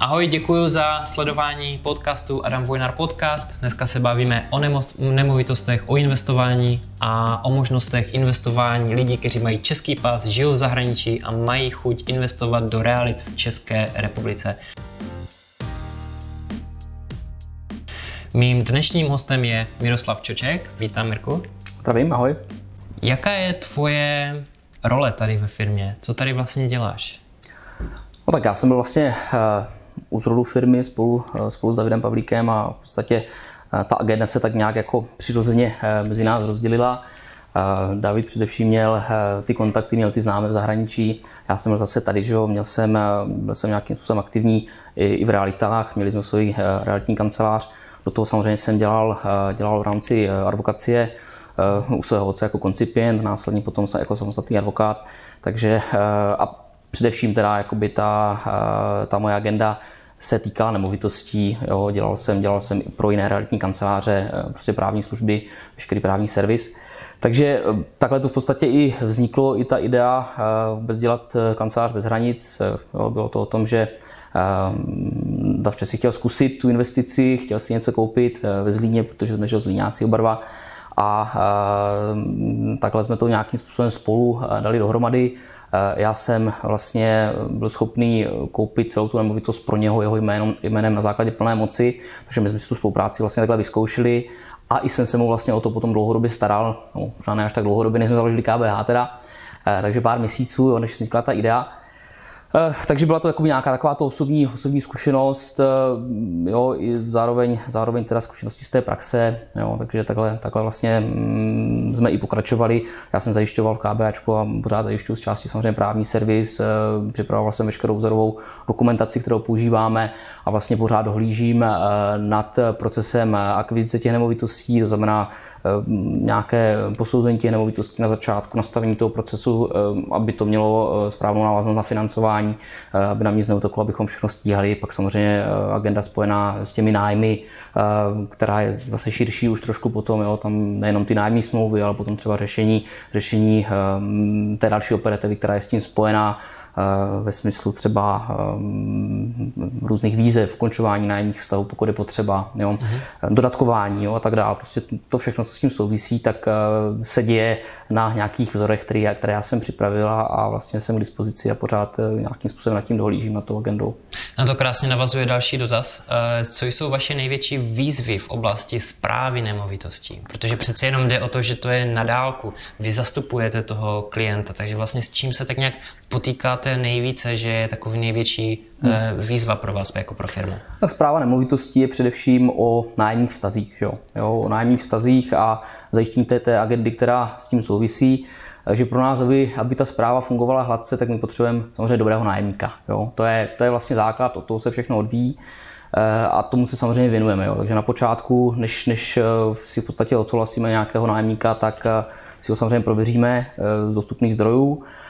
Ahoj, děkuji za sledování podcastu Adam Vojnar Podcast. Dneska se bavíme o nemovitostech, o investování a o možnostech investování lidí, kteří mají český pas, žijou v zahraničí a mají chuť investovat do realit v České republice. Mým dnešním hostem je Miroslav Čoček. Vítám, Mirku. Zdravím, ahoj. Jaká je tvoje role tady ve firmě? Co tady vlastně děláš? No tak já jsem byl vlastně uh, u zrodu firmy spolu, uh, spolu s Davidem Pavlíkem a v podstatě uh, ta agenda se tak nějak jako přirozeně uh, mezi nás rozdělila. David především měl ty kontakty, měl ty známé v zahraničí. Já jsem byl zase tady, že jo, měl jsem, byl jsem nějakým způsobem aktivní i, i v realitách, měli jsme svůj realitní kancelář. Do toho samozřejmě jsem dělal, dělal v rámci advokacie, u svého otce jako koncipient, následně potom jako samostatný advokát. Takže a především teda jakoby ta, ta moje agenda se týká nemovitostí. Jo, dělal jsem, dělal jsem pro jiné realitní kanceláře, prostě právní služby, veškerý právní servis. Takže takhle to v podstatě i vzniklo, i ta idea vůbec dělat kancelář bez hranic. Jo, bylo to o tom, že Davče si chtěl zkusit tu investici, chtěl si něco koupit ve Zlíně, protože jsme žil Zlíňáci oba a takhle jsme to nějakým způsobem spolu dali dohromady. Já jsem vlastně byl schopný koupit celou tu nemovitost pro něho, jeho jménem, jménem na základě plné moci, takže my jsme si tu spolupráci vlastně takhle vyzkoušeli a i jsem se mu vlastně o to potom dlouhodobě staral, no, možná ne až tak dlouhodobě, než jsme založili KBH teda, takže pár měsíců, než vznikla ta idea. Eh, takže byla to jako nějaká taková to osobní, osobní zkušenost, eh, jo, i zároveň, zároveň teda zkušenosti z té praxe, jo, takže takhle, takhle vlastně mm, jsme i pokračovali. Já jsem zajišťoval v KBAčku a pořád zajišťuju z části samozřejmě právní servis, eh, připravoval jsem veškerou vzorovou dokumentaci, kterou používáme a vlastně pořád dohlížím nad procesem akvizice těch nemovitostí, to znamená nějaké posouzení těch nemovitostí na začátku, nastavení toho procesu, eh, aby to mělo eh, správnou návaznost na financování, aby nám nic neuteklo, abychom všechno stíhali. Pak samozřejmě agenda spojená s těmi nájmy, která je zase širší už trošku potom, jo, tam nejenom ty nájmní smlouvy, ale potom třeba řešení, řešení té další operativy, která je s tím spojená, Eh, ve smyslu třeba eh, různých výzev, ukončování nájemních vztahů, pokud je potřeba, jo, uh-huh. dodatkování jo, a tak dále. Prostě to všechno, co s tím souvisí, tak se děje na nějakých vzorech, které, které já jsem připravila a vlastně jsem k dispozici a pořád nějakým způsobem nad tím dohlížím na to agendou. Na to krásně navazuje další dotaz. Co jsou vaše největší výzvy v oblasti zprávy nemovitostí? Protože přece jenom jde o to, že to je na dálku. Vy zastupujete toho klienta, takže vlastně s čím se tak nějak potýkáte nejvíce, že je takový největší hmm. Eh, výzva pro vás jako pro firmu? Tak zpráva nemovitostí je především o nájemních vztazích. Jo? Jo, o nájemních vztazích a zajištění té, té agendy, která s tím souvisí. Takže pro nás, aby, aby ta zpráva fungovala hladce, tak my potřebujeme samozřejmě dobrého nájemníka. Jo? To, je, to je vlastně základ, od toho se všechno odvíjí eh, a tomu se samozřejmě věnujeme. Jo? Takže na počátku, než, než eh, si v podstatě odsouhlasíme nějakého nájemníka, tak si ho samozřejmě prověříme z dostupných zdrojů Eh,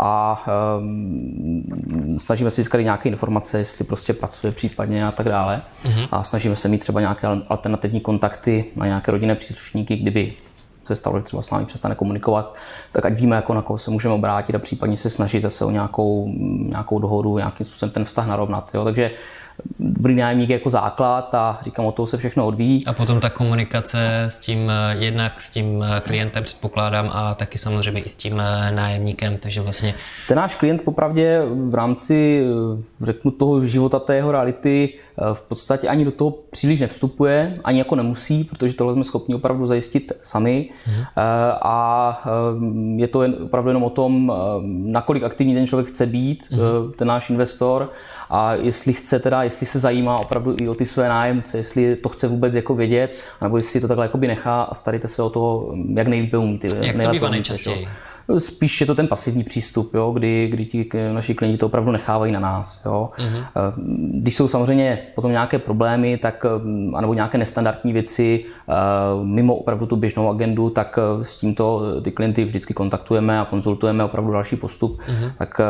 a eh, snažíme se získat nějaké informace, jestli prostě pracuje případně a tak dále. Mm-hmm. A snažíme se mít třeba nějaké alternativní kontakty na nějaké rodinné příslušníky, kdyby se stalo, že třeba s námi přestane komunikovat, tak ať víme, jako na koho se můžeme obrátit a případně se snažit zase o nějakou, nějakou dohodu, nějakým způsobem ten vztah narovnat. Jo? Takže dobrý nájemník jako základ a říkám, o toho se všechno odvíjí. A potom ta komunikace s tím, eh, jednak s tím eh, klientem předpokládám a taky samozřejmě i s tím eh, nájemníkem, takže vlastně... Ten náš klient popravdě v rámci, řeknu, toho života té jeho reality v podstatě ani do toho příliš nevstupuje, ani jako nemusí, protože tohle jsme schopni opravdu zajistit sami. Hmm. A je to opravdu jenom o tom, nakolik aktivní ten člověk chce být, hmm. ten náš investor a jestli chce teda, jestli se zajímá opravdu i o ty své nájemce, jestli to chce vůbec jako vědět, nebo jestli to takhle jako by nechá a staríte se o to, jak nejlépe umíte. Jak to bývá nejčastěji? Spíš je to ten pasivní přístup, jo, kdy, kdy ti naši klienti to opravdu nechávají na nás. Jo. Uh-huh. Když jsou samozřejmě potom nějaké problémy, tak, eh, anebo nějaké nestandardní věci eh, mimo opravdu tu běžnou agendu, tak s tímto ty klienty vždycky kontaktujeme a konzultujeme opravdu další postup. Uh-huh. Tak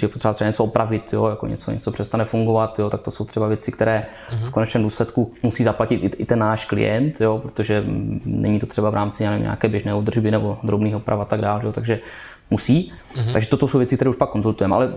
že potřeba třeba něco opravit, jo, jako něco, něco přestane fungovat, jo, tak to jsou třeba věci, které uh-huh. v konečném důsledku musí zaplatit i, i ten náš klient, jo, protože není to třeba v rámci nějaké běžné údržby nebo drobných oprav tak dále. Takže musí. Mm-hmm. Takže toto jsou věci, které už pak konzultujeme. Ale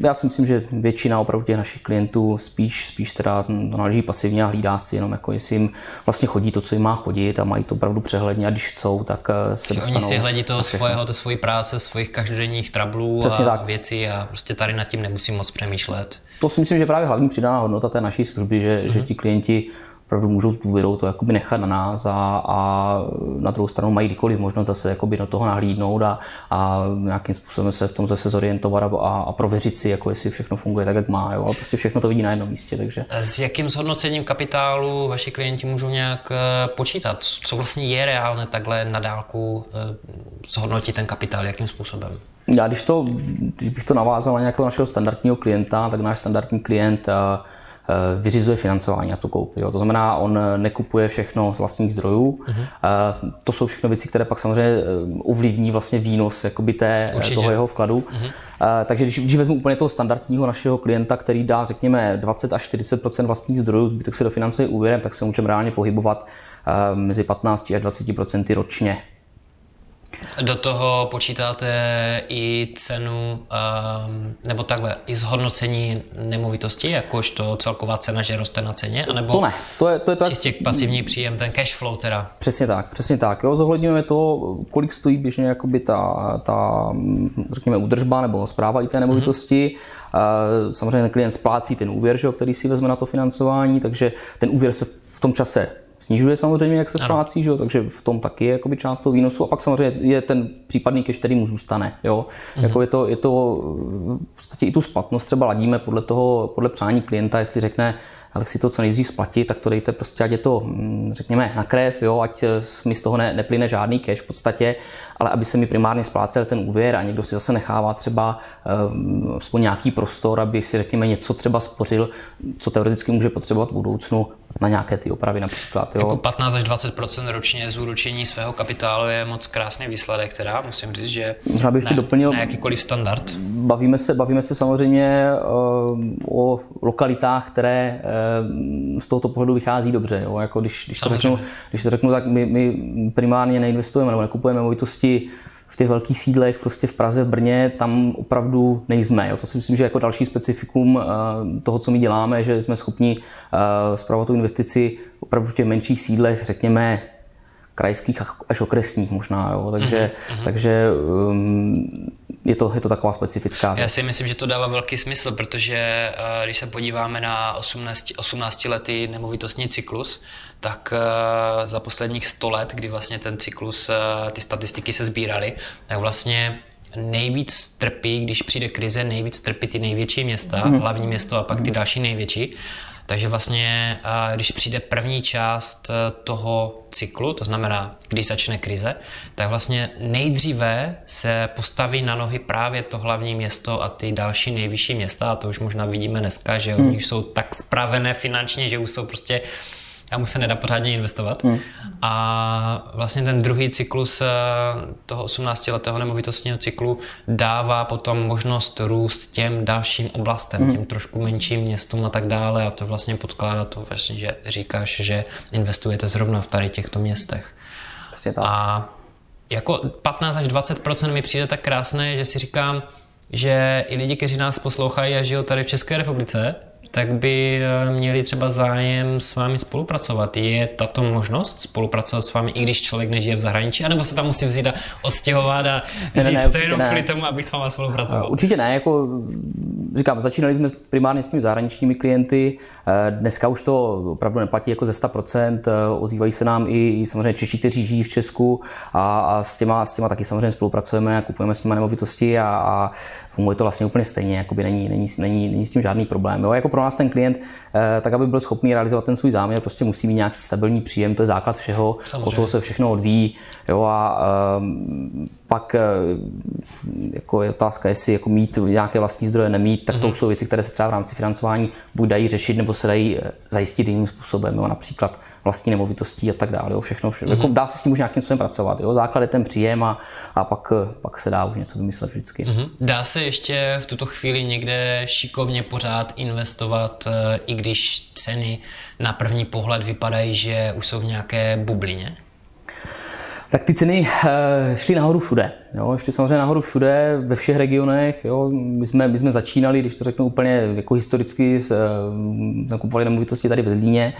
já si myslím, že většina opravdu těch našich klientů spíš, spíš teda to naleží pasivně a hlídá si jenom, jako jestli jim vlastně chodí to, co jim má chodit a mají to opravdu přehledně a když chcou, tak eh, se dostanou. Oni si hledí toho svého, to svojí práce, svých každodenních trablů Přesně a tak. věcí a prostě tady nad tím nemusím moc přemýšlet. To si myslím, že právě hlavní přidaná hodnota té naší služby, že, mm-hmm. že mhm. ti klienti opravdu můžou s důvěrou to jakoby nechat na nás a, a na druhou stranu mají kdykoliv možnost zase jakoby do toho nahlídnout a, a nějakým způsobem se v tom zase zorientovat a, a prověřit si, jako jestli všechno funguje tak, jak má. Jo? Ale prostě všechno to vidí na jednom místě. Takže. S jakým zhodnocením kapitálu vaši klienti můžou nějak eh, počítat? Co vlastně je reálné takhle na dálku eh, zhodnotit ten kapitál, jakým způsobem? Já když, to, když bych to navázal na nějakého našeho standardního klienta, tak náš standardní klient uh, vyřizuje financování na tu koupi. Jo. To znamená, on eh, nekupuje všechno z vlastních zdrojů. Uh-huh. To jsou všechno věci, které pak samozřejmě ovlivní vlastně výnos jakoby té, toho jeho vkladu. Uh-huh. Takže když, když vezmu úplně toho standardního našeho klienta, který dá, řekněme, 20 až 40 vlastních zdrojů, zbytek se dofinancuje úvěrem, tak se můžeme reálně pohybovat mezi 15 až 20% ročně do toho počítáte i cenu, um, nebo takhle, i zhodnocení nemovitosti, jakožto celková cena, že roste na ceně, anebo to ne. To je, to je tak... čistě pasivní příjem, ten cash flow teda. Přesně tak, přesně tak. Jo, zohledňujeme to, kolik stojí běžně jakoby ta, ta řekněme, údržba nebo zpráva i té nemovitosti. Mm-hmm. Samozřejmě ten klient splácí ten úvěr, že, který si vezme na to financování, takže ten úvěr se v tom čase snižuje samozřejmě, jak se splácí, že jo? takže v tom taky je jakoby část toho výnosu a pak samozřejmě je ten případný cash, který mu zůstane. Jo? Mm-hmm. Jako je, to, je to v podstatě i tu splatnost třeba ladíme podle toho, podle přání klienta, jestli řekne, ale si to co nejdřív splatit, tak to dejte prostě, ať je to, mm, řekněme, na krev, jo, ať mi z toho ne, neplyne žádný cash v podstatě, ale aby se mi primárně splácel ten úvěr a někdo si zase nechává třeba um, aspoň nějaký prostor, aby si, řekněme, něco třeba spořil, co teoreticky může potřebovat v budoucnu, na nějaké ty opravy například. Jo. Jako 15 až 20% ročně z úročení svého kapitálu je moc krásný výsledek, která musím říct, že Možná bych ještě ne, doplnil, na jakýkoliv standard. Bavíme se, bavíme se samozřejmě uh, o lokalitách, které uh, z tohoto pohledu vychází dobře. Jo. Jako když, když, to řeknu, když to řeknu, tak my, my primárně neinvestujeme nebo nekupujeme movitosti v těch velkých sídlech, prostě v Praze, v Brně, tam opravdu nejsme. Jo. To si myslím, že jako další specifikum eh, toho, co my děláme, že jsme schopni zpravovat eh, tu investici opravdu v těch menších sídlech, řekněme, krajských až okresních možná, jo. takže, uh-huh. takže um, je, to, je to taková specifická věc. Já si myslím, že to dává velký smysl, protože uh, když se podíváme na 18, 18 letý nemovitostní cyklus, tak uh, za posledních 100 let, kdy vlastně ten cyklus, uh, ty statistiky se sbíraly, tak vlastně nejvíc trpí, když přijde krize, nejvíc trpí ty největší města, mm. hlavní město a pak ty další největší. Takže vlastně, když přijde první část toho cyklu, to znamená, když začne krize, tak vlastně nejdříve se postaví na nohy právě to hlavní město a ty další nejvyšší města, a to už možná vidíme dneska, že hmm. oni už jsou tak spravené finančně, že už jsou prostě a mu se nedá pořádně investovat. Hmm. A vlastně ten druhý cyklus eh, toho 18-letého nemovitostního cyklu dává potom možnost růst těm dalším oblastem, hmm. těm trošku menším městům a tak dále a to vlastně podkládá to vlastně, že říkáš, že investujete zrovna v tady těchto městech. A jako 15 až 20% mi přijde tak krásné, že si říkám, že i lidi, kteří nás poslouchají a žijou tady v České republice, tak by eh, měli třeba zájem s vámi spolupracovat. Je tato možnost spolupracovat s vámi, i když člověk nežije v zahraničí, anebo se tam musí vzít a odstěhovat a ne, říct ne, to jenom ne. kvůli tomu, abych s vámi spolupracoval? Určitě ne, jako říkám, začínali jsme primárně s těmi zahraničními klienty, dneska už to opravdu neplatí jako ze 100%, eh, ozývají se nám i, samozřejmě Češi, kteří žijí v Česku a, a s, těma, s těma taky samozřejmě spolupracujeme, kupujeme s nimi nemovitosti a, a funguje to vlastně úplně stejně, jakoby není, není, není, není s tím žádný problém. Jo? Jako pro nás ten klient, eh, tak aby byl schopný realizovat ten svůj záměr, prostě musí mít nějaký stabilní příjem, to je základ všeho, Samozřejmě. od toho se všechno odvíjí. Jo? A um, pak eh, jako je otázka, jestli jako mít nějaké vlastní zdroje, nemít, tak to mm-hmm. už jsou věci, které se třeba v rámci financování buď dají řešit, nebo se dají eh, zajistit jiným způsobem. Jo? Například vlastní nemovitostí a tak dále. Jo, všechno, všechno. Mm-hmm. Jako dá se s tím už nějakým způsobem pracovat. Jo. Základ je ten příjem a, a pak, pak se dá už něco vymyslet vždycky. Mm-hmm. Dá se ještě v tuto chvíli někde šikovně pořád investovat, eh, i když ceny na první pohled vypadají, že už jsou v nějaké bublině? Tak ty ceny eh, šly nahoru všude. Jo, šli samozřejmě nahoru všude, ve všech regionech. Jo. My, jsme, my jsme začínali, když to řeknu úplně jako historicky, s, nakupovali nemovitosti tady ve Zlíně,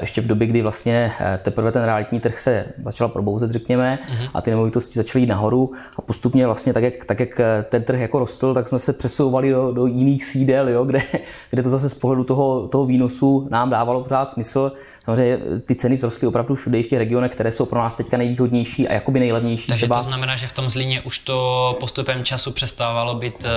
ještě v době, kdy vlastně teprve ten realitní trh se začal probouzet, řekněme, uh-huh. a ty nemovitosti začaly jít nahoru a postupně vlastně tak, jak, tak, jak ten trh jako rostl, tak jsme se přesouvali do, do jiných sídel, jo, kde, kde to zase z pohledu toho, toho výnosu nám dávalo pořád smysl. Samozřejmě ty ceny vzrostly opravdu všude v těch regionech, které jsou pro nás teďka nejvýhodnější a jakoby nejlevnější. Takže třeba. to znamená, že v tom Zlíně už to postupem času přestávalo být uh,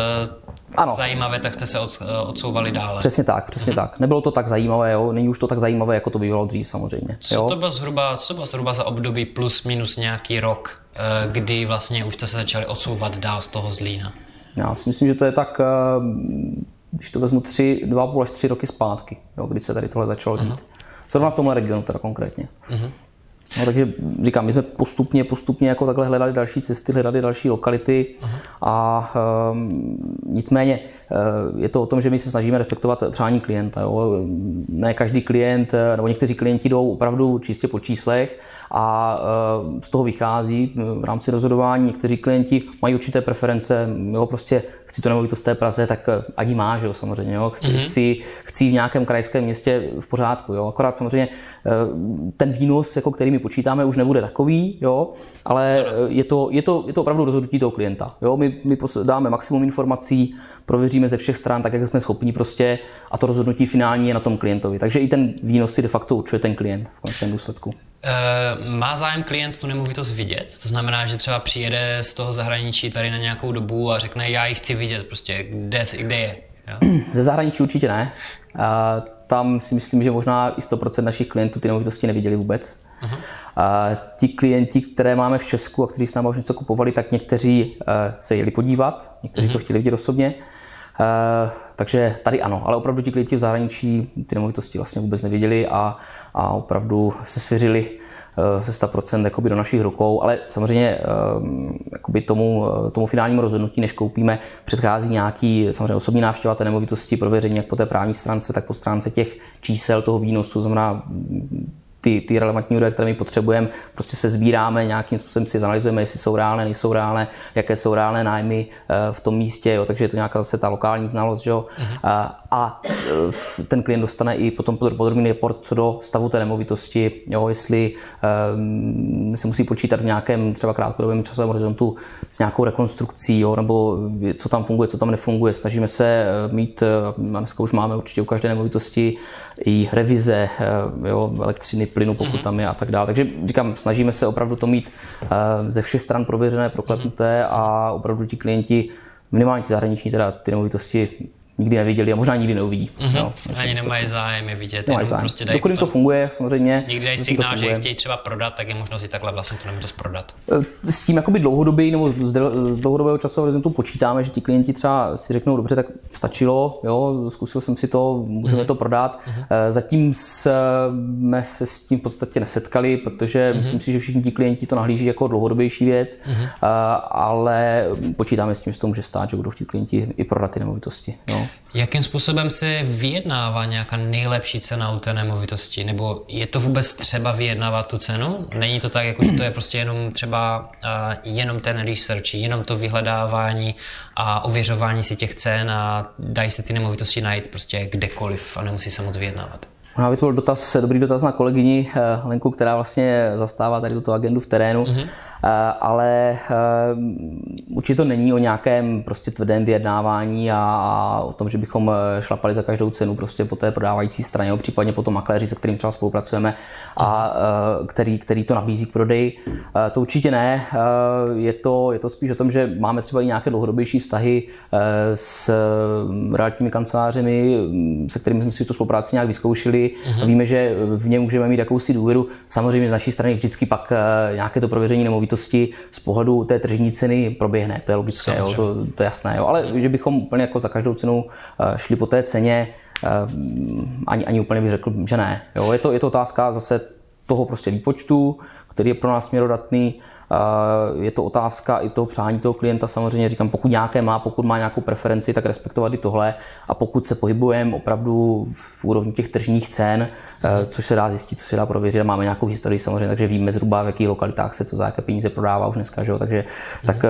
ano. zajímavé, tak jste se uh, odsouvali dále. Přesně tak, přesně uh-huh. tak. Nebylo to tak zajímavé, jo? není už to tak zajímavé, jako to bývalo dřív samozřejmě. Co, jo? To bylo zhruba, co to bylo zhruba za období plus minus nějaký rok, uh, kdy vlastně už jste se začali odsouvat dál z toho Zlína? Já si myslím, že to je tak, když to vezmu tři, dva půl až tři roky zpátky, jo, kdy se tady tohle začalo dít. Zrovna v tomhle regionu teda konkrétně. Uh-huh. No, takže říkám, my jsme postupně, postupně jako takhle hledali další cesty, hledali další lokality uh-huh. a um, nicméně je to o tom, že my se snažíme respektovat přání klienta. Jo. Ne každý klient, eh, nebo někteří klienti jdou opravdu čistě po číslech a uh, z toho vychází v rámci rozhodování. Někteří klienti mají určité preference, jo, prostě chci tu nemovitost v té Praze, tak eh, ať má, že jo, samozřejmě. Jo. Chci, mm-hmm. chci, chci v nějakém krajském městě v pořádku. Jo. Akorát samozřejmě eh, ten výnos, jako který my počítáme, už nebude takový, jo, ale eh, je to, je, to, je to opravdu rozhodnutí toho klienta. Jo. My, my dáme maximum informací, prověříme ze všech stran, tak jak jsme schopni prostě a to rozhodnutí finální je na tom klientovi. Takže i ten výnos si de facto určuje ten klient v konečném důsledku. Uh, má zájem klient tu nemovitost vidět? To znamená, že třeba přijede z toho zahraničí tady na nějakou dobu a řekne, já ji chci vidět, prostě kde, kde je. Jo? Ze zahraničí určitě ne. Uh, tam si myslím, že možná i 100% našich klientů ty nemovitosti neviděli vůbec. Uh-huh. Uh, ti klienti, které máme v Česku a kteří s námi už něco kupovali, tak někteří se jeli podívat, někteří uh-huh. to chtěli vidět osobně. Uh, takže tady ano, ale opravdu ti klienti v zahraničí ty nemovitosti vlastně vůbec neviděli a, a opravdu se svěřili se 100% jakoby do našich rukou, ale samozřejmě jakoby tomu, tomu finálnímu rozhodnutí, než koupíme, předchází nějaký samozřejmě osobní návštěva té nemovitosti, prověření jak po té právní stránce, tak po stránce těch čísel toho výnosu, znamená ty, ty relevantní údaje, které my potřebujeme, prostě se sbíráme, nějakým způsobem si zanalizujeme, jestli jsou reálné, nejsou reálné, jaké jsou reálné nájmy eh, v tom místě, jo, takže je to nějaká zase ta lokální znalost, jo. Uh-huh. A, a eh, ten klient dostane i potom podrobný report co do stavu té nemovitosti, jo, jestli um, se musí počítat v nějakém třeba krátkodobém časovém horizontu s nějakou rekonstrukcí, jo, nebo co tam funguje, co tam nefunguje. Snažíme se mít, a dneska už máme určitě u každé nemovitosti i revize jo, elektřiny, plynu, pokud mm-hmm. tam je a tak dále. Takže říkám, snažíme se opravdu to mít ze všech stran prověřené, proklepnuté mm-hmm. a opravdu ti klienti minimálně ty zahraniční teda ty nemovitosti nikdy neviděli a možná nikdy neuvidí. Mm-hmm. No, Ani nemají zájem je vidět, nemají zájem. prostě dají Dokud jim to funguje, samozřejmě. Někdy dají signál, že je chtějí třeba prodat, tak je možnost si takhle vlastně to nemohou prodat. Eh, s tím jakoby dlouhodobý nebo z dlouhodobého časového horizontu počítáme, že ti klienti třeba si řeknou, dobře, tak stačilo, jo, zkusil jsem si to, můžeme mm-hmm. to prodat. Mm-hmm. Zatím jsme se s tím v podstatě nesetkali, protože mm-hmm. myslím si, že všichni ti klienti to nahlíží jako dlouhodobější věc, mm-hmm. ale počítáme s tím, že to může stát, že budou chtít klienti i prodat ty nemovitosti. Jo. Jakým způsobem se vyjednává nějaká nejlepší cena u té nemovitosti? Nebo je to vůbec třeba vyjednávat tu cenu? Není to tak, jako, že to je prostě jenom třeba uh, jenom ten research, jenom to vyhledávání a ověřování si těch cen a dají se ty nemovitosti najít prostě kdekoliv a nemusí se moc vyjednávat? Možná by to byl dotaz, dobrý dotaz na kolegyni eh, Lenku, která vlastně zastává tady tuto agendu v terénu. Mm-hmm. Eh, ale eh, určitě to není o nějakém prostě tvrdém vyjednávání a o tom, že bychom eh, šlapali za každou cenu prostě po té prodávající straně, případně po tom makléři, se kterým třeba spolupracujeme a který, který to nabízí k prodeji. To určitě ne. Je to, je to spíš o tom, že máme třeba i nějaké dlouhodobější vztahy s realitními kancelářemi, se kterými jsme si tu spolupráci nějak vyzkoušeli. Uh-huh. Víme, že v ně můžeme mít jakousi důvěru. Samozřejmě z naší strany vždycky pak nějaké to prověření nemovitosti nemovitosti z pohledu té tržní ceny proběhne, to je logické, jo, to, to je jasné, jo. ale že bychom úplně jako za každou cenu eh, šli po té ceně, eh, ani, ani úplně bych řekl, že ne. Jo. Je, to, je to otázka zase toho prostě výpočtu, který je pro nás směrodatný Je to otázka i toho přání toho klienta. Samozřejmě říkám, pokud nějaké má, pokud má nějakou preferenci, tak respektovat i tohle. A pokud se pohybujeme opravdu v úrovni těch tržních cen, Eh, což se dá zjistit, co se dá prověřit. Máme nějakou historii samozřejmě, takže víme zhruba, v jakých lokalitách se co za jaké peníze prodává už dneska, že jo? takže tak eh,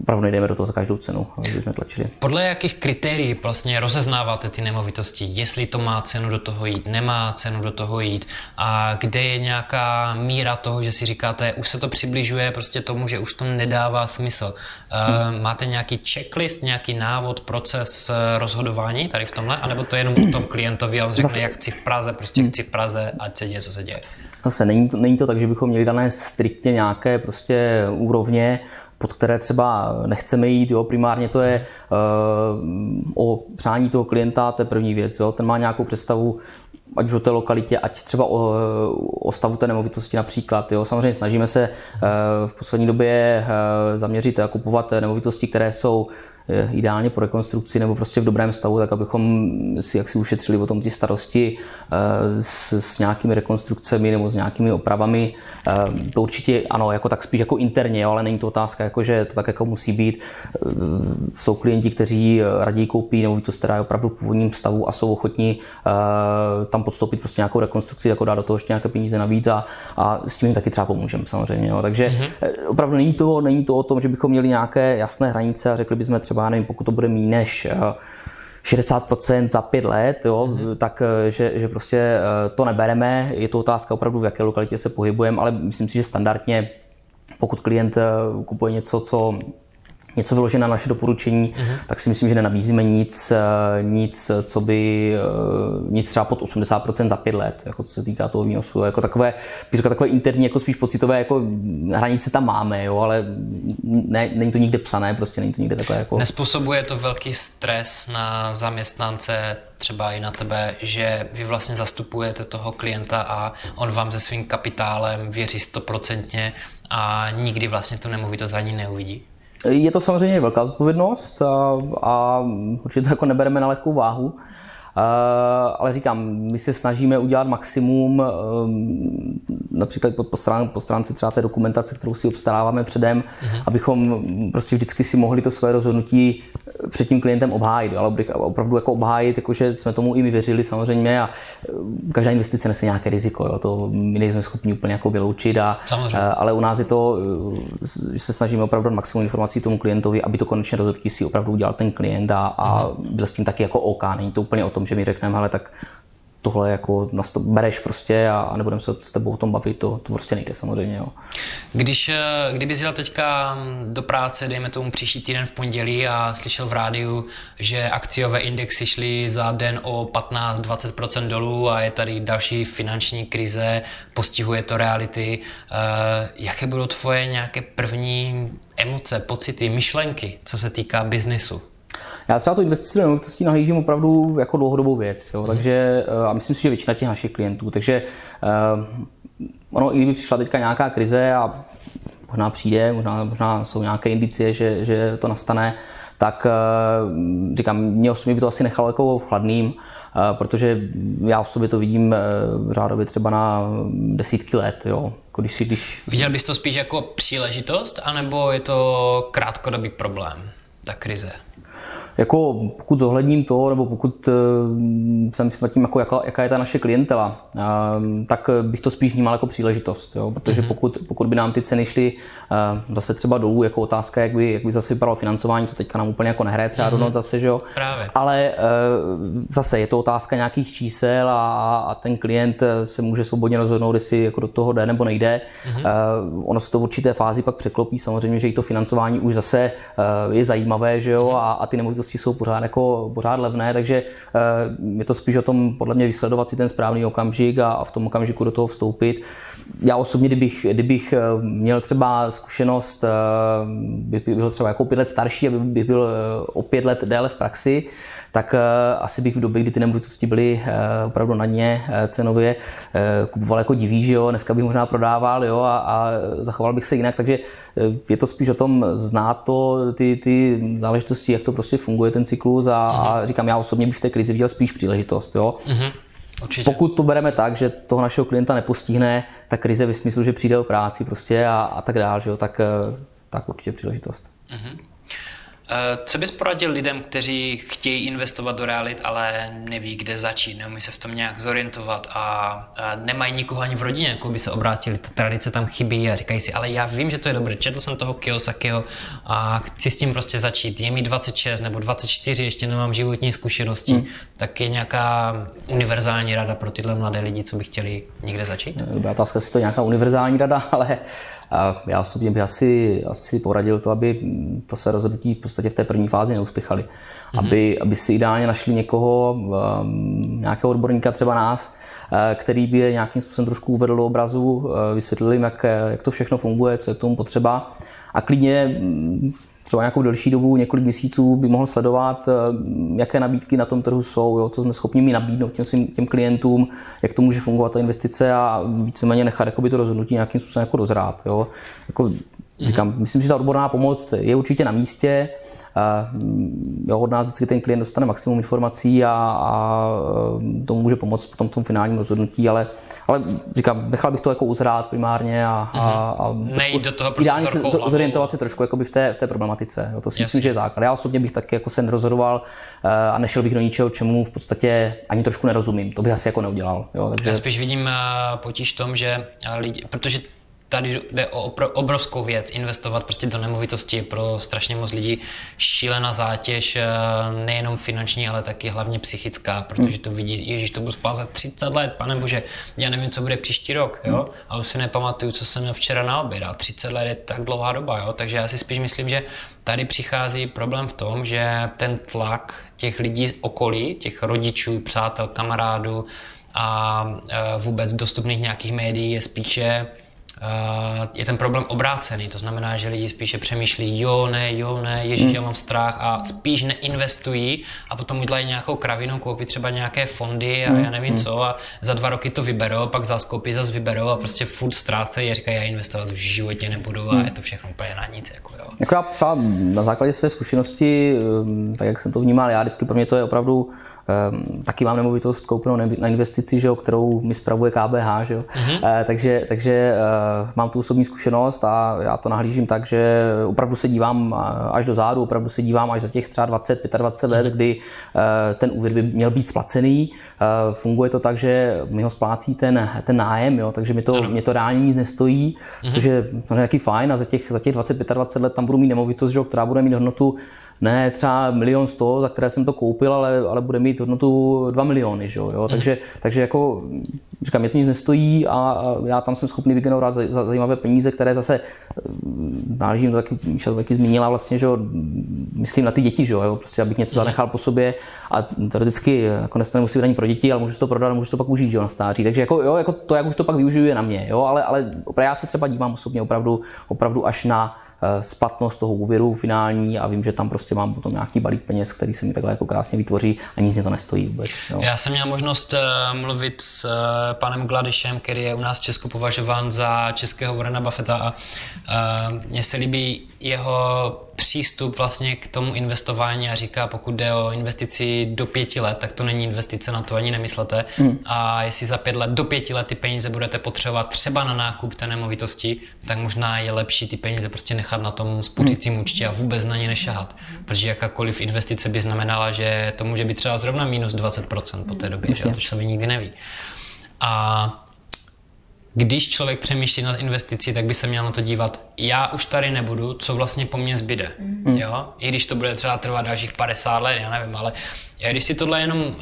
opravdu nejdeme do toho za každou cenu, aby jsme tlačili. Podle jakých kritérií vlastně rozeznáváte ty nemovitosti, jestli to má cenu do toho jít, nemá cenu do toho jít a kde je nějaká míra toho, že si říkáte, už se to přibližuje prostě tomu, že už to nedává smysl. Hmm. Máte nějaký checklist, nějaký návod, proces rozhodování tady v tomhle, anebo to je jenom o tom klientovi a on řekne, jak chci v Praze Praze, prostě hmm. chci v Praze, ať se děje, co se děje. Zase není to, není to tak, že bychom měli dané striktně nějaké prostě úrovně, pod které třeba nechceme jít. Jo. Primárně to je uh, o přání toho klienta, to je první věc. Jo. Ten má nějakou představu, ať už o té lokalitě, ať třeba o, o stavu té nemovitosti například. Jo. Samozřejmě snažíme se uh, v poslední době uh, zaměřit a kupovat nemovitosti, které jsou ideálně po rekonstrukci nebo prostě v dobrém stavu, tak abychom si jaksi ušetřili o tom ty starosti eh, s, s nějakými rekonstrukcemi nebo s nějakými opravami. Eh, to určitě ano, jako tak spíš jako interně, jo, ale není to otázka, jako, že to tak jako musí být. Eh, jsou klienti, kteří raději koupí nemovitost, která je opravdu v původním stavu a jsou ochotní tam podstoupit prostě nějakou rekonstrukci, jako dát do toho ještě nějaké peníze navíc a, a s tím jim taky třeba pomůžeme samozřejmě. Jo. Takže mm-hmm. opravdu není to, není to o tom, že bychom měli nějaké jasné hranice a řekli bychom třeba třeba, nevím, pokud to bude méně než 60% eh, za pět let, jo, mm-hmm. tak eh, že, že prostě eh, to nebereme. Je to otázka opravdu, v jaké lokalitě se pohybujeme, ale myslím si, že standardně, pokud klient kupuje něco, co něco vyložit na naše doporučení, mm-hmm. tak si myslím, že nenabízíme nic, eh, nic, co by, eh, nic třeba pod 80% za pět let, jako co se týká toho výnosu. Jako takové, bych řekl, takové interní, jako spíš pocitové, jako hranice tam máme, jo, ale ne, není to nikde psané, prostě není to nikde takové jako... Nespůsobuje to velký stres na zaměstnance, třeba i na tebe, že vy vlastně zastupujete toho klienta a on vám se svým kapitálem věří stoprocentně a nikdy vlastně tu nemovitost ani neuvidí? Je to samozřejmě velká zodpovědnost a, a určitě to jako nebereme na lehkou váhu. Eh, ale říkám, my se snažíme udělat maximum, eh, například po, strán, po stránce třeba té dokumentace, kterou si obstaráváme předem, uh-huh. abychom prostě vždycky si mohli to své rozhodnutí před tím klientem obhájit, ale opravdu jako obhájit, jakože jsme tomu i my věřili samozřejmě a eh, každá investice nese nějaké riziko, jo, to my nejsme schopni úplně jako vyloučit, a, ale u nás je to, že se snažíme opravdu maximum informací tomu klientovi, aby to konečně rozhodnutí si opravdu udělal ten klient a, a mhm. byl s tím taky jako OK, není to úplně o tom, že mi řekneme, ale tak tohle jako nás to bereš prostě a, nebudeme se s tebou o tom bavit, to, to prostě nejde samozřejmě. Jo. Když, eh, kdyby jel teďka do práce, dejme tomu příští týden v pondělí a slyšel v rádiu, že akciové indexy šly za den o 15-20% dolů a je tady další finanční krize, postihuje to reality, eh, jaké budou tvoje nějaké první emoce, pocity, myšlenky, co se týká biznisu? Já třeba tu investici do nemovitostí nahlížím opravdu jako dlouhodobou věc, jo, mm. takže eh, a myslím si, že většina těch našich klientů, takže uh, ono, i kdyby přišla teďka nějaká krize a možná přijde, možná, možná jsou nějaké indicie, že, že to nastane, tak uh, říkám, mě osobně by to asi nechalo jako chladným, protože já o sobě to vidím řádově třeba na desítky let, jo. Jako když si, když... Viděl bys to spíš jako příležitost, anebo je to krátkodobý problém, ta krize? Jako pokud zohledním to, nebo pokud uh, jsem si tím, jako jaká, jaká je ta naše klientela, uh, tak bych to spíš vnímal jako příležitost, jo? protože mm-hmm. pokud, pokud by nám ty ceny šly uh, zase třeba dolů, jako otázka, jak by, jak by zase vypadalo financování, to teďka nám úplně jako nehraje třeba do zase, že jo? Právě. Ale uh, zase je to otázka nějakých čísel a, a ten klient se může svobodně rozhodnout, jestli jako do toho jde nebo nejde. Mm-hmm. Ono se to v určité fázi pak překlopí, samozřejmě, že i to financování už zase je zajímavé, že jo, mm-hmm. a, a ty nemovitosti nemovitosti jsou pořád, jako, pořád levné, takže eh, je to spíš o tom podle mě vysledovat si ten správný okamžik a, v tom okamžiku do toho vstoupit. Já osobně, kdybych, kdybych eh, měl třeba zkušenost, eh, bych byl třeba jako pět let starší, aby bych byl o pět let déle v praxi, tak asi bych v době, kdy ty nemovitosti byly opravdu na dně cenově, kupoval jako diví, že jo, dneska bych možná prodával, jo, a, a zachoval bych se jinak, takže je to spíš o tom znát to, ty, ty záležitosti, jak to prostě funguje ten cyklus a, uh-huh. a mhm. říkám, já osobně bych v té krizi viděl spíš příležitost, jo. Uh-huh. Určitě. Pokud to bereme tak, že toho našeho klienta nepostihne, tak krize ve smyslu, že přijde o práci prostě a, a tak dále, že jo, tak, eh, tak určitě příležitost. Uh-huh. Eh, co bys poradil lidem, kteří chtějí investovat do realit, ale neví, kde začít, neumí se v tom nějak zorientovat a nemají nikoho ani v rodině, jako by se obrátili, ta tradice tam chybí a říkají si, ale já vím, že to je dobré, četl jsem toho Kiyosakiho a chci s tím prostě začít, je mi 26 nebo 24, ještě nemám životní zkušenosti, hmm. tak je nějaká univerzální rada pro tyhle mladé lidi, co by chtěli někde začít? Dobrá otázka, jestli to je nějaká univerzální rada, ale a já osobně bych asi, asi poradil to, aby to své rozhodnutí v podstatě v té první fázi neuspěchali. Mm-hmm. Aby, aby si ideálně našli někoho, um, nějakého odborníka, třeba nás, eh, který by je nějakým způsobem trošku uvedl do obrazu, eh, vysvětlil jim, jak, jak to všechno funguje, co je k tomu potřeba. A klidně mm, třeba nějakou delší dobu, několik měsíců by mohl sledovat, eh, jaké nabídky na tom trhu jsou, jo, co jsme schopni mi nabídnout těm svým těm klientům, jak to může fungovat ta investice a víceméně nechat jakoby, to rozhodnutí nějakým způsobem jako dozrát. Jo. Jako, říkám, mm-hmm. myslím, že ta odborná pomoc je určitě na místě, jo, od nás vždycky ten klient dostane maximum informací a, a e, to může pomoct v tom, finálním rozhodnutí, ale, ale říkám, nechal bych to jako uzrát primárně a, mm-hmm. a, a Nejít do toho prostě ideálně se zorientovat se trošku v té, v té problematice. Jo, to si Jasně. myslím, že je základ. Já osobně bych taky jako sen rozhodoval e, a nešel bych do ničeho, čemu v podstatě ani trošku nerozumím. To bych asi jako neudělal. Jo, takže... Já spíš vidím e, potíž v tom, že lidi, protože tady jde o obrovskou věc, investovat prostě do nemovitosti pro strašně moc lidí. Šílená zátěž, eh, nejenom finanční, ale taky hlavně psychická, protože to vidí, ježíš, to budu spát za 30 let, pane bože, já nevím, co bude příští rok, jo, a už si nepamatuju, co jsem měl včera na oběd, a 30 let je tak dlouhá doba, jo, takže já si spíš myslím, že tady přichází problém v tom, že ten tlak těch lidí okolí, těch rodičů, přátel, kamarádů a eh, vůbec dostupných nějakých médií je spíše je ten problém obrácený. To znamená, že lidi spíše přemýšlí, jo, ne, jo, ne, ježíš, hmm. já mám strach a spíš neinvestují a potom udělají nějakou kravinu, koupí třeba nějaké fondy a hmm. já nevím hmm. co a za dva roky to vyberou, pak zase koupí, zase vyberou a prostě furt ztrácejí a říkají, já investovat v životě nebudu a je to všechno úplně na nic. Jako, jo. Jako já třeba na základě své zkušenosti, um, tak jak jsem to vnímal, já vždycky pro mě to je opravdu taky mám nemovitost koupenou na investici, že jo, kterou mi spravuje KBH, že jo. Mm-hmm. Takže takže uh, mám tu osobní zkušenost a já to nahlížím tak, že opravdu se dívám až do zádu, opravdu se dívám až za těch třeba 20, 25 let, mm-hmm. kdy ten úvěr by měl být splacený. Funguje to tak, že mi ho splácí ten, ten nájem, jo, takže mi to, mě to reálně nic nestojí, mm-hmm. což je nějaký fajn a za těch, za těch 20, 25 let tam budu mít nemovitost, že jo, která bude mít hodnotu ne třeba milion sto, za které jsem to koupil, ale, ale bude mít hodnotu 2 miliony. Že jo? Takže, takže jako, říkám, mě to nic nestojí a já tam jsem schopný vygenerovat zajímavé peníze, které zase mm, náležím to taky, to taky zmínila vlastně, že jo, myslím na ty děti, že jo, prostě abych něco zanechal po sobě a teoreticky jako to nemusí být ani pro děti, ale můžu to prodat můžu to pak užít, že jo, na stáří. Takže jako, jo, jako to, jak už to pak využiju, je na mě, jo, ale, ale já se třeba dívám osobně opravdu, opravdu až na Eh, splatnost toho úvěru finální a vím, že tam prostě mám potom nějaký balík peněz, který se mi takhle jako krásně vytvoří a nic mě to nestojí vůbec. Jo. Já jsem měl možnost eh, mluvit s eh, panem Gladišem, který je u nás v Česku považován za českého Warrena Buffetta a mně se líbí jeho přístup vlastně k tomu investování a říká, pokud jde o investici do pěti let, tak to není investice, na to ani nemyslete. Mm. A jestli za pět let, do pěti let ty peníze budete potřebovat třeba na nákup té nemovitosti, tak možná je lepší ty peníze prostě nechat na tom spořícím mm. účtě a vůbec na ně nešahat. Protože jakákoliv investice by znamenala, že to může být třeba zrovna minus 20% po té době, že? to člověk nikdy neví. A když člověk přemýšlí nad investicí, tak by se měl na to dívat, já už tady nebudu, co vlastně po mně zbyde. Mm. Jo? I když to bude třeba trvat dalších 50 let, já nevím, ale já když si tohle jenom uh,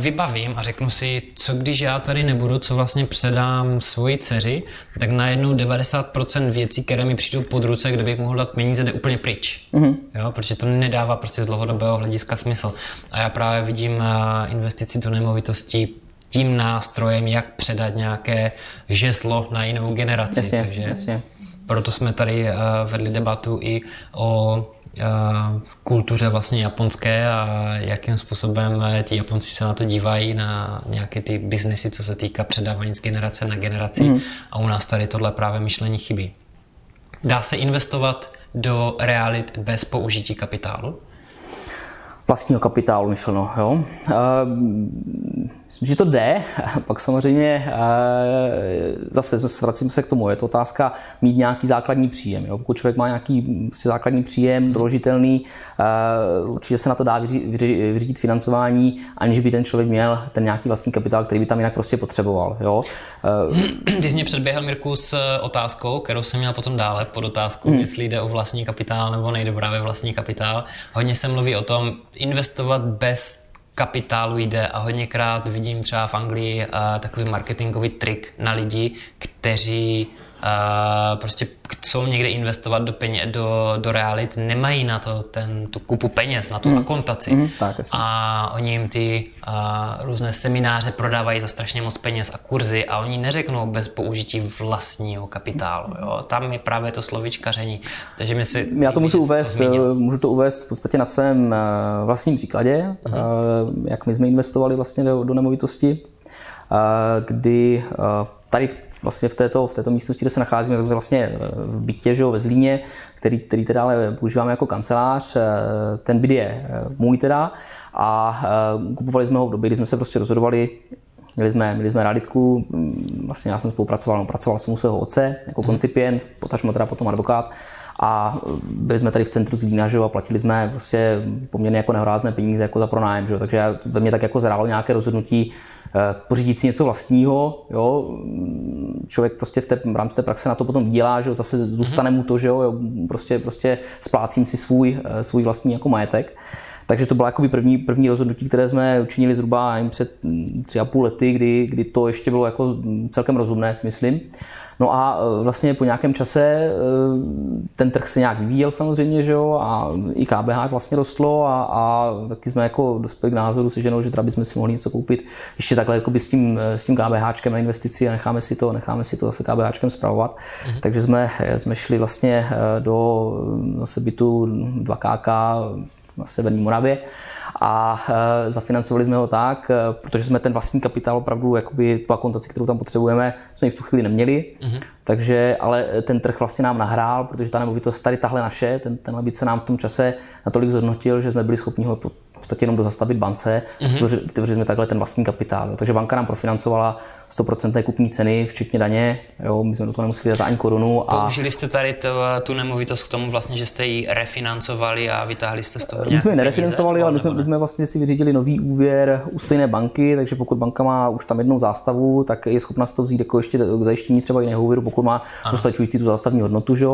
vybavím a řeknu si, co když já tady nebudu, co vlastně předám svoji dceři, tak najednou 90% věcí, které mi přijdou pod ruce, kde bych mohl dát peníze, jde úplně pryč. Mm. Jo? Protože to nedává prostě z dlouhodobého hlediska smysl. A já právě vidím uh, investici do nemovitostí tím nástrojem, jak předat nějaké žezlo na jinou generaci. Jasně, Takže jasně. proto jsme tady uh, vedli debatu i o uh, kultuře vlastně japonské a jakým způsobem eh, ti Japonci se na to dívají, na nějaké ty biznesy, co se týká předávání z generace na generaci. Mm. A u nás tady tohle právě myšlení chybí. Dá se investovat do realit bez použití kapitálu? Vlastního kapitálu myšleno, jo. Uh, Myslím, že to jde. Pak samozřejmě zase vracím se k tomu. Je to otázka mít nějaký základní příjem. Jo? Pokud člověk má nějaký prostě základní příjem, doložitelný, určitě se na to dá vyřídit financování, aniž by ten člověk měl ten nějaký vlastní kapitál, který by tam jinak prostě potřeboval. Jo? Ty jsi mě předběhl, Mirku, s otázkou, kterou jsem měl potom dále pod otázkou, hmm. jestli jde o vlastní kapitál nebo nejde právě vlastní kapitál. Hodně se mluví o tom, investovat bez kapitálu jde a hodněkrát vidím třeba v Anglii uh, takový marketingový trik na lidi, kteří uh, prostě chcou někde investovat do, peně, do, do realit, nemají na to ten, tu kupu peněz, na tu mm. akontaci. Mm, tak, a oni jim ty uh, různé semináře prodávají za strašně moc peněz a kurzy a oni neřeknou bez použití vlastního kapitálu. Jo? Tam je právě to slovičkaření. Takže my si, Já to můžu uvést, to můžu to uvést v podstatě na svém vlastním příkladě, mm. uh, jak my jsme investovali vlastně do, do nemovitosti, uh, kdy uh, tady v vlastně v této, v této místnosti, kde se nacházíme, jsme vlastně eh, v bytě že, ve Zlíně, který, který teda ale používáme jako kancelář. Eh, ten byt je eh, můj teda a kupovali jsme ho v době, kdy jsme se prostě rozhodovali, Měli jsme, měli jsme realitku, mm, vlastně já jsem spolupracoval, no, pracoval jsem u svého otce jako mhm. koncipient, potažmo teda potom advokát a byli jsme tady v centru Zlína že, a platili jsme prostě poměrně jako nehorázné peníze jako za pronájem. Že, takže ve mně tak jako zrálo nějaké rozhodnutí, pořídit si něco vlastního, jo, člověk prostě v, té, v rámci té praxe na to potom dělá, že jo, zase zůstane mu to, že jo, prostě, prostě splácím si svůj, eh, svůj vlastní jako majetek. Takže to bylo jako první, první rozhodnutí, které jsme učinili zhruba před tři a půl lety, kdy, kdy to ještě bylo jako celkem rozumné, si myslím. No a e, vlastně po nějakém čase e, ten trh se nějak vyvíjel samozřejmě, že jo, a i KBH vlastně rostlo a, a taky jsme jako dospěli k názoru se ženou, že třeba bychom si mohli něco koupit ještě takhle jako by s tím, e, s tím KBHčkem na investici a necháme si to, necháme si to zase KBHčkem zpravovat. Mm-hmm. Takže jsme, jsme šli vlastně do zase bytu 2KK na Severní Moravě a zafinancovali jsme ho tak, protože jsme ten vlastní kapitál opravdu, jakoby tu akontaci, kterou tam potřebujeme, jsme ji v tu chvíli neměli, mm-hmm. takže, ale ten trh vlastně nám nahrál, protože ta nemovitost tady tahle naše, ten, tenhle byt se nám v tom čase natolik zhodnotil, že jsme byli schopni ho v podstatě jenom dozastavit bance, mm-hmm. vytvořili jsme takhle ten vlastní kapitál. Takže banka nám profinancovala 100% kupní ceny, včetně daně. Jo, my jsme do toho nemuseli dát ani korunu. A... Použili jste tady to, tu nemovitost k tomu vlastně, že jste ji refinancovali a vytáhli jste z toho My jsme ji nerefinancovali, ale my jsme, my jsme vlastně si vyřídili nový úvěr u stejné banky, takže pokud banka má už tam jednou zástavu, tak je schopna z toho vzít jako ještě k zajištění třeba jiného úvěru, pokud má ano. dostačující tu zástavní hodnotu. Že?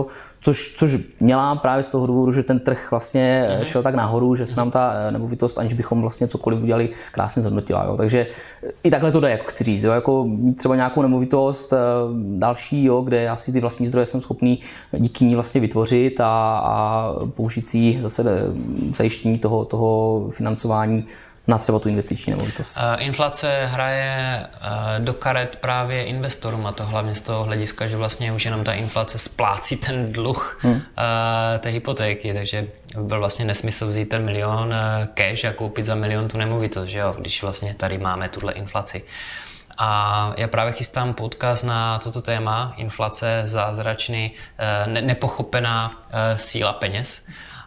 Což, což měla právě z toho důvodu, že ten trh vlastně mm. šel tak nahoru, že se nám ta eh, nemovitost, aniž bychom vlastně cokoliv udělali, krásně zhodnotila. Jo. Takže i takhle to jde, jako chci říct. Jo. Jako mít třeba nějakou nemovitost eh, další, jo, kde já si ty vlastní zdroje jsem schopný díky ní vlastně vytvořit a, a použít si zase eh, zajištění toho, toho financování na třeba tu investiční nemovitost. Inflace hraje do karet právě investorům a to hlavně z toho hlediska, že vlastně už jenom ta inflace splácí ten dluh hmm. té hypotéky, takže byl vlastně nesmysl vzít ten milion cash a koupit za milion tu nemovitost, že jo, když vlastně tady máme tuhle inflaci. A já právě chystám podcast na toto téma, inflace, zázračný, ne- nepochopená síla peněz.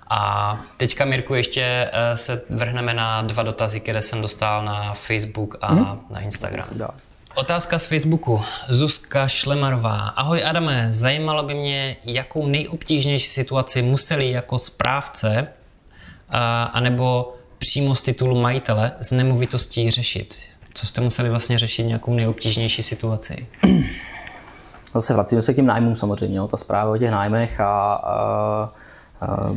A teďka, Mirku, ještě eh, se vrhneme na dva dotazy, které jsem dostal na Facebook a hmm. na Instagram. Otázka z Facebooku. Zuzka Šlemarová. Ahoj Adame, zajímalo by mě, jakou nejobtížnější situaci museli jako správce a, anebo přímo z titulu majitele z nemovitostí řešit. Co jste museli vlastně řešit nějakou nejobtížnější situaci? Zase vracíme se k těm nájmům samozřejmě, jo, ta zpráva o těch nájmech a, a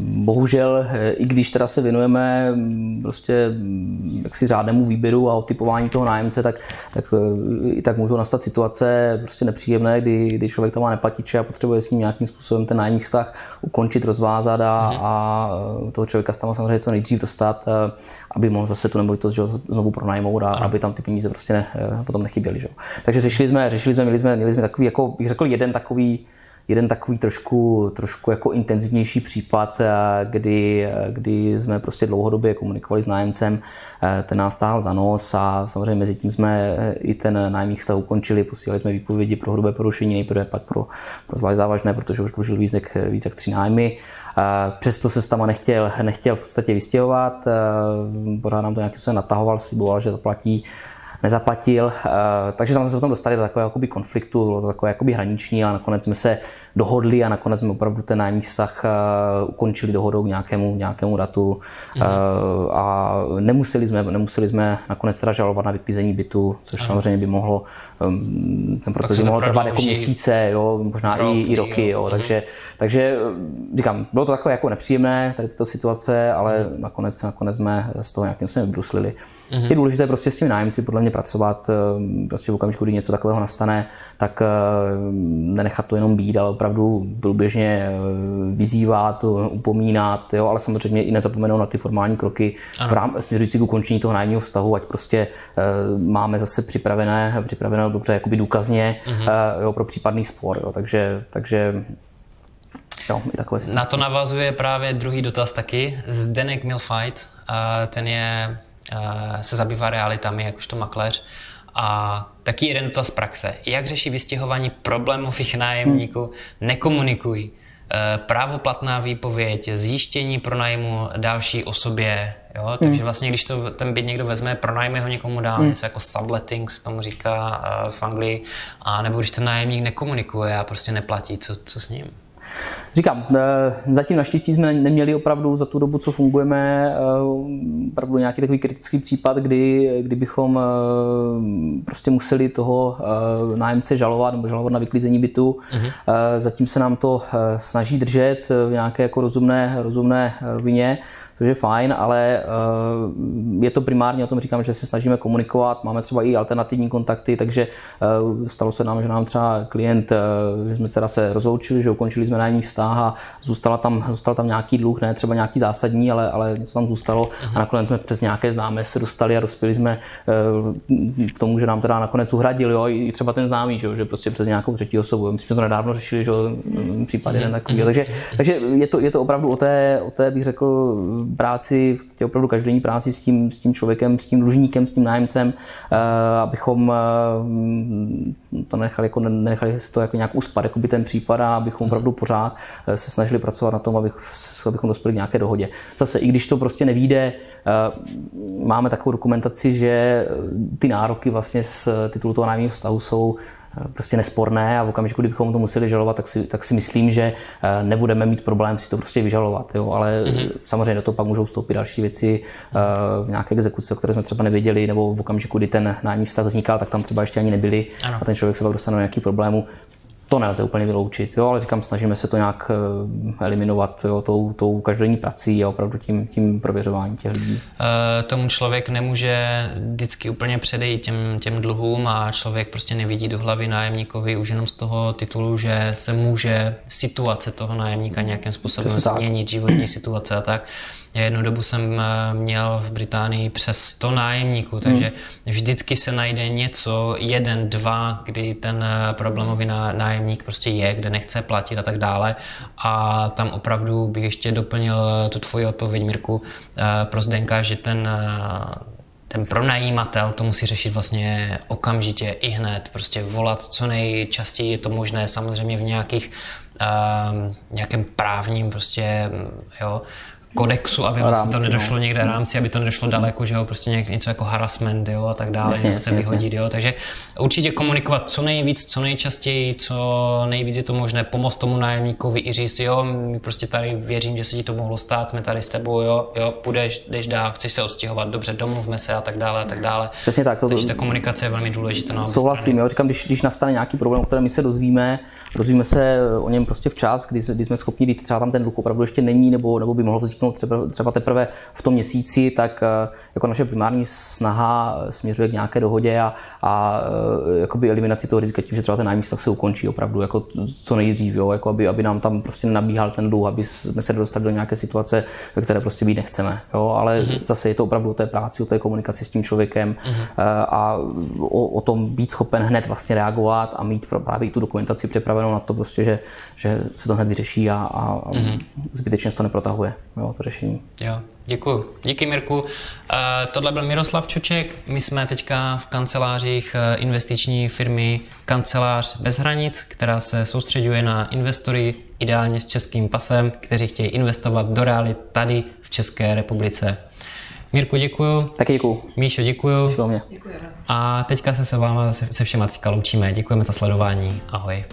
Bohužel, i když teda se věnujeme mm, prostě mm, jaksi řádnému výběru a otypování toho nájemce, tak, tak e, i tak můžou nastat situace prostě nepříjemné, kdy, kdy člověk tam má nepatiče a potřebuje s ním nějakým způsobem ten nájemní vztah ukončit, rozvázat a, mhm. a e, toho člověka tam samozřejmě co nejdřív dostat, aby mohl zase tu nemovitost že, znovu pronajmout a aby tam ty peníze prostě ne, potom nechyběly. Že. Takže řešili jsme, řešili jsme, měli jsme, měli jsme takový, jako bych řekl, jeden takový jeden takový trošku, trošku jako intenzivnější případ, eh, kdy, eh, kdy jsme prostě dlouhodobě komunikovali s nájemcem, eh, ten nás stáhl za nos a samozřejmě mezi tím jsme i ten nájemní vztah ukončili, posílali jsme výpovědi pro hrubé porušení, nejprve pak pro, pro zvlášť závažné, protože už dlužil víc víc jak tři nájmy. Přesto se tam nechtěl, nechtěl v podstatě vystěhovat, pořád nám to nějakým se natahoval, sliboval, že zaplatí nezaplatil. Takže tam jsme se potom dostali do takového konfliktu, bylo to takové hraniční, ale nakonec jsme se dohodli a nakonec jsme opravdu ten nájemní vztah ukončili dohodou k nějakému, nějakému datu mm. a nemuseli jsme, nemuseli jsme nakonec teda žalovat na vyklízení bytu, což Aha. samozřejmě by mohlo ten proces by mohl trvat jako měsíce, jo, možná roky, i, i roky, jo, jo. Mhm. Takže, takže říkám, bylo to takové jako nepříjemné, tady tyto situace, ale mm. nakonec, nakonec jsme z toho nějakým se vybruslili. Mm-hmm. Je důležité prostě s těmi nájemci podle mě pracovat, eh, prostě v okamžiku, kdy něco takového nastane, tak eh, nenechat to jenom být, ale opravdu průběžně eh, vyzývat, upomínat, jo, ale samozřejmě i nezapomenout na ty formální kroky v rám, směřující k ukončení toho nájemního vztahu, ať prostě máme zase připravené, připravené dobře jakoby důkazně mm-hmm. jo, pro případný spor. Jo, takže, takže Jo, i takové Na to navazuje právě druhý dotaz taky. Zdenek Milfight, ten je Eh, se zabývá realitami, jakožto makléř. A taky jeden to z praxe. Jak řeší vystěhování problémových nájemníků? Hmm. Nekomunikují. Eh, právoplatná výpověď, zjištění pronájmu další osobě. Jo? Takže hmm. vlastně, když to ten byt někdo vezme, pronajme ho někomu dál, hmm. něco jako subletting se tomu říká uh, v Anglii, a nebo když ten nájemník nekomunikuje a prostě neplatí, co, co s ním? Říkám, eh, zatím naštěstí jsme neměli opravdu za tu dobu, co fungujeme, eh, opravdu nějaký takový kritický případ, kdy, kdybychom eh, prostě museli toho nájemce žalovat nebo žalovat na vyklízení bytu. Uh-huh. Zatím se nám to snaží držet v nějaké jako rozumné, rozumné rovině což je fajn, ale uh, je to primárně o tom, říkám, že se snažíme komunikovat, máme třeba i alternativní kontakty, takže uh, stalo se nám, že nám třeba klient, uh, že jsme se se rozloučili, že ukončili jsme nájemní vztah a zůstala tam, zůstal tam nějaký dluh, ne třeba nějaký zásadní, ale, ale něco tam zůstalo uh-huh. a nakonec jsme přes nějaké známé se dostali a dospěli jsme k tomu, že nám teda nakonec uhradili, jo, i třeba ten známý, že, že prostě přes nějakou třetí osobu. My jsme to nedávno řešili, že případ jeden takový. Takže, takže je, to, je to opravdu o té, o té, bych řekl, práci, vlastně opravdu každodenní práci s tím, s tím člověkem, s tím dlužníkem, s tím nájemcem, eh, abychom eh, to nechali, jako, nechali to jako nějak uspat, jako by ten případ a abychom opravdu pořád eh, se snažili pracovat na tom, abych, abychom dospěli k nějaké dohodě. Zase, i když to prostě nevíde, máme takovou dokumentaci, že ty nároky vlastně z titulu toho nájemního vztahu jsou prostě nesporné a v okamžiku, kdybychom to museli žalovat, tak si, tak si myslím, že eh, nebudeme mít problém si to prostě vyžalovat. Jo? Ale mm-hmm. samozřejmě do toho pak můžou vstoupit další věci, mm-hmm. nějaké exekuce, které jsme třeba nevěděli, nebo v okamžiku, kdy ten nájemní vztah vznikal, tak tam třeba ještě ani nebyli ano. a ten člověk se pak dostane do nějakých problémů to nelze úplně vyloučit, jo, ale říkám, snažíme se to nějak eh, eliminovat jo, tou, tou každodenní prací a opravdu tím, tím prověřováním těch lidí. E, tomu člověk nemůže vždycky úplně předejít těm, těm dluhům a člověk prostě nevidí do hlavy nájemníkovi už jenom z toho titulu, že se může situace toho nájemníka nějakým způsobem změnit, životní situace a tak. Já jednu dobu jsem eh, měl v Británii přes 100 nájemníků, takže hmm. vždycky se najde něco, jeden, dva, kdy ten eh, problémový nájemník prostě je, kde nechce platit a tak dále. A tam opravdu bych ještě doplnil eh, tu tvoji odpověď, Mirku, pro Zdenka, že ten ten pronajímatel to musí řešit vlastně okamžitě i hned, prostě volat co nejčastěji je to možné, samozřejmě v nějakých uh, nějakém právním prostě, jo, kodexu, aby vlastně rámci, to nedošlo no. někde rámci, aby to nedošlo daleko, že jo, prostě něk, něco jako harassment, jo, a tak dále, jasně, chce vyhodit, jo, takže určitě komunikovat co nejvíc, co nejčastěji, co nejvíc je to možné, pomoct tomu nájemníkovi i říct, jo, my prostě tady věřím, že se ti to mohlo stát, jsme tady s tebou, jo, jo, půjdeš, jdeš dál, chceš se odstěhovat, dobře, domluvme se a tak dále, a tak dále. Přesně tak. To, takže ta komunikace je velmi důležitá. No, souhlasím, jo, říkám, když, když nastane nějaký problém, o kterém my se dozvíme, dozvíme se o něm prostě včas, kdy jsme, kdy jsme schopni, kdy třeba tam ten dluh opravdu ještě není, nebo, nebo by mohl vzniknout třeba, třeba teprve v tom měsíci, tak eh, jako naše primární snaha směřuje k nějaké dohodě a, a eh, jakoby eliminaci toho rizika tím, že třeba ten nájemní vztah se ukončí opravdu jako co nejdřív, jo, jako aby, aby nám tam prostě nabíhal ten dluh, aby jsme se dostali do nějaké situace, ve které prostě být nechceme. Jo, ale mm-hmm. zase je to opravdu o té práci, o té komunikaci s tím člověkem mm-hmm. a o, o tom být schopen hned vlastně reagovat a mít právě tu dokumentaci připravenou na to prostě, že, že se to hned vyřeší a, a mm-hmm. zbytečně se to neprotahuje, jo, to řešení. Jo, děkuji. Díky Mirku. Uh, tohle byl Miroslav Čuček. My jsme teďka v kancelářích eh, investiční firmy Kancelář bez hranic, která se soustředuje na investory ideálně s českým pasem, kteří chtějí investovat do realit tady v České republice. Mirku, děkuju. Taky děkuju. Míšo, děkuju. Děkuju mě. A teďka se se váma se, se všema teďka loučíme. Děkujeme za sledování. Ahoj.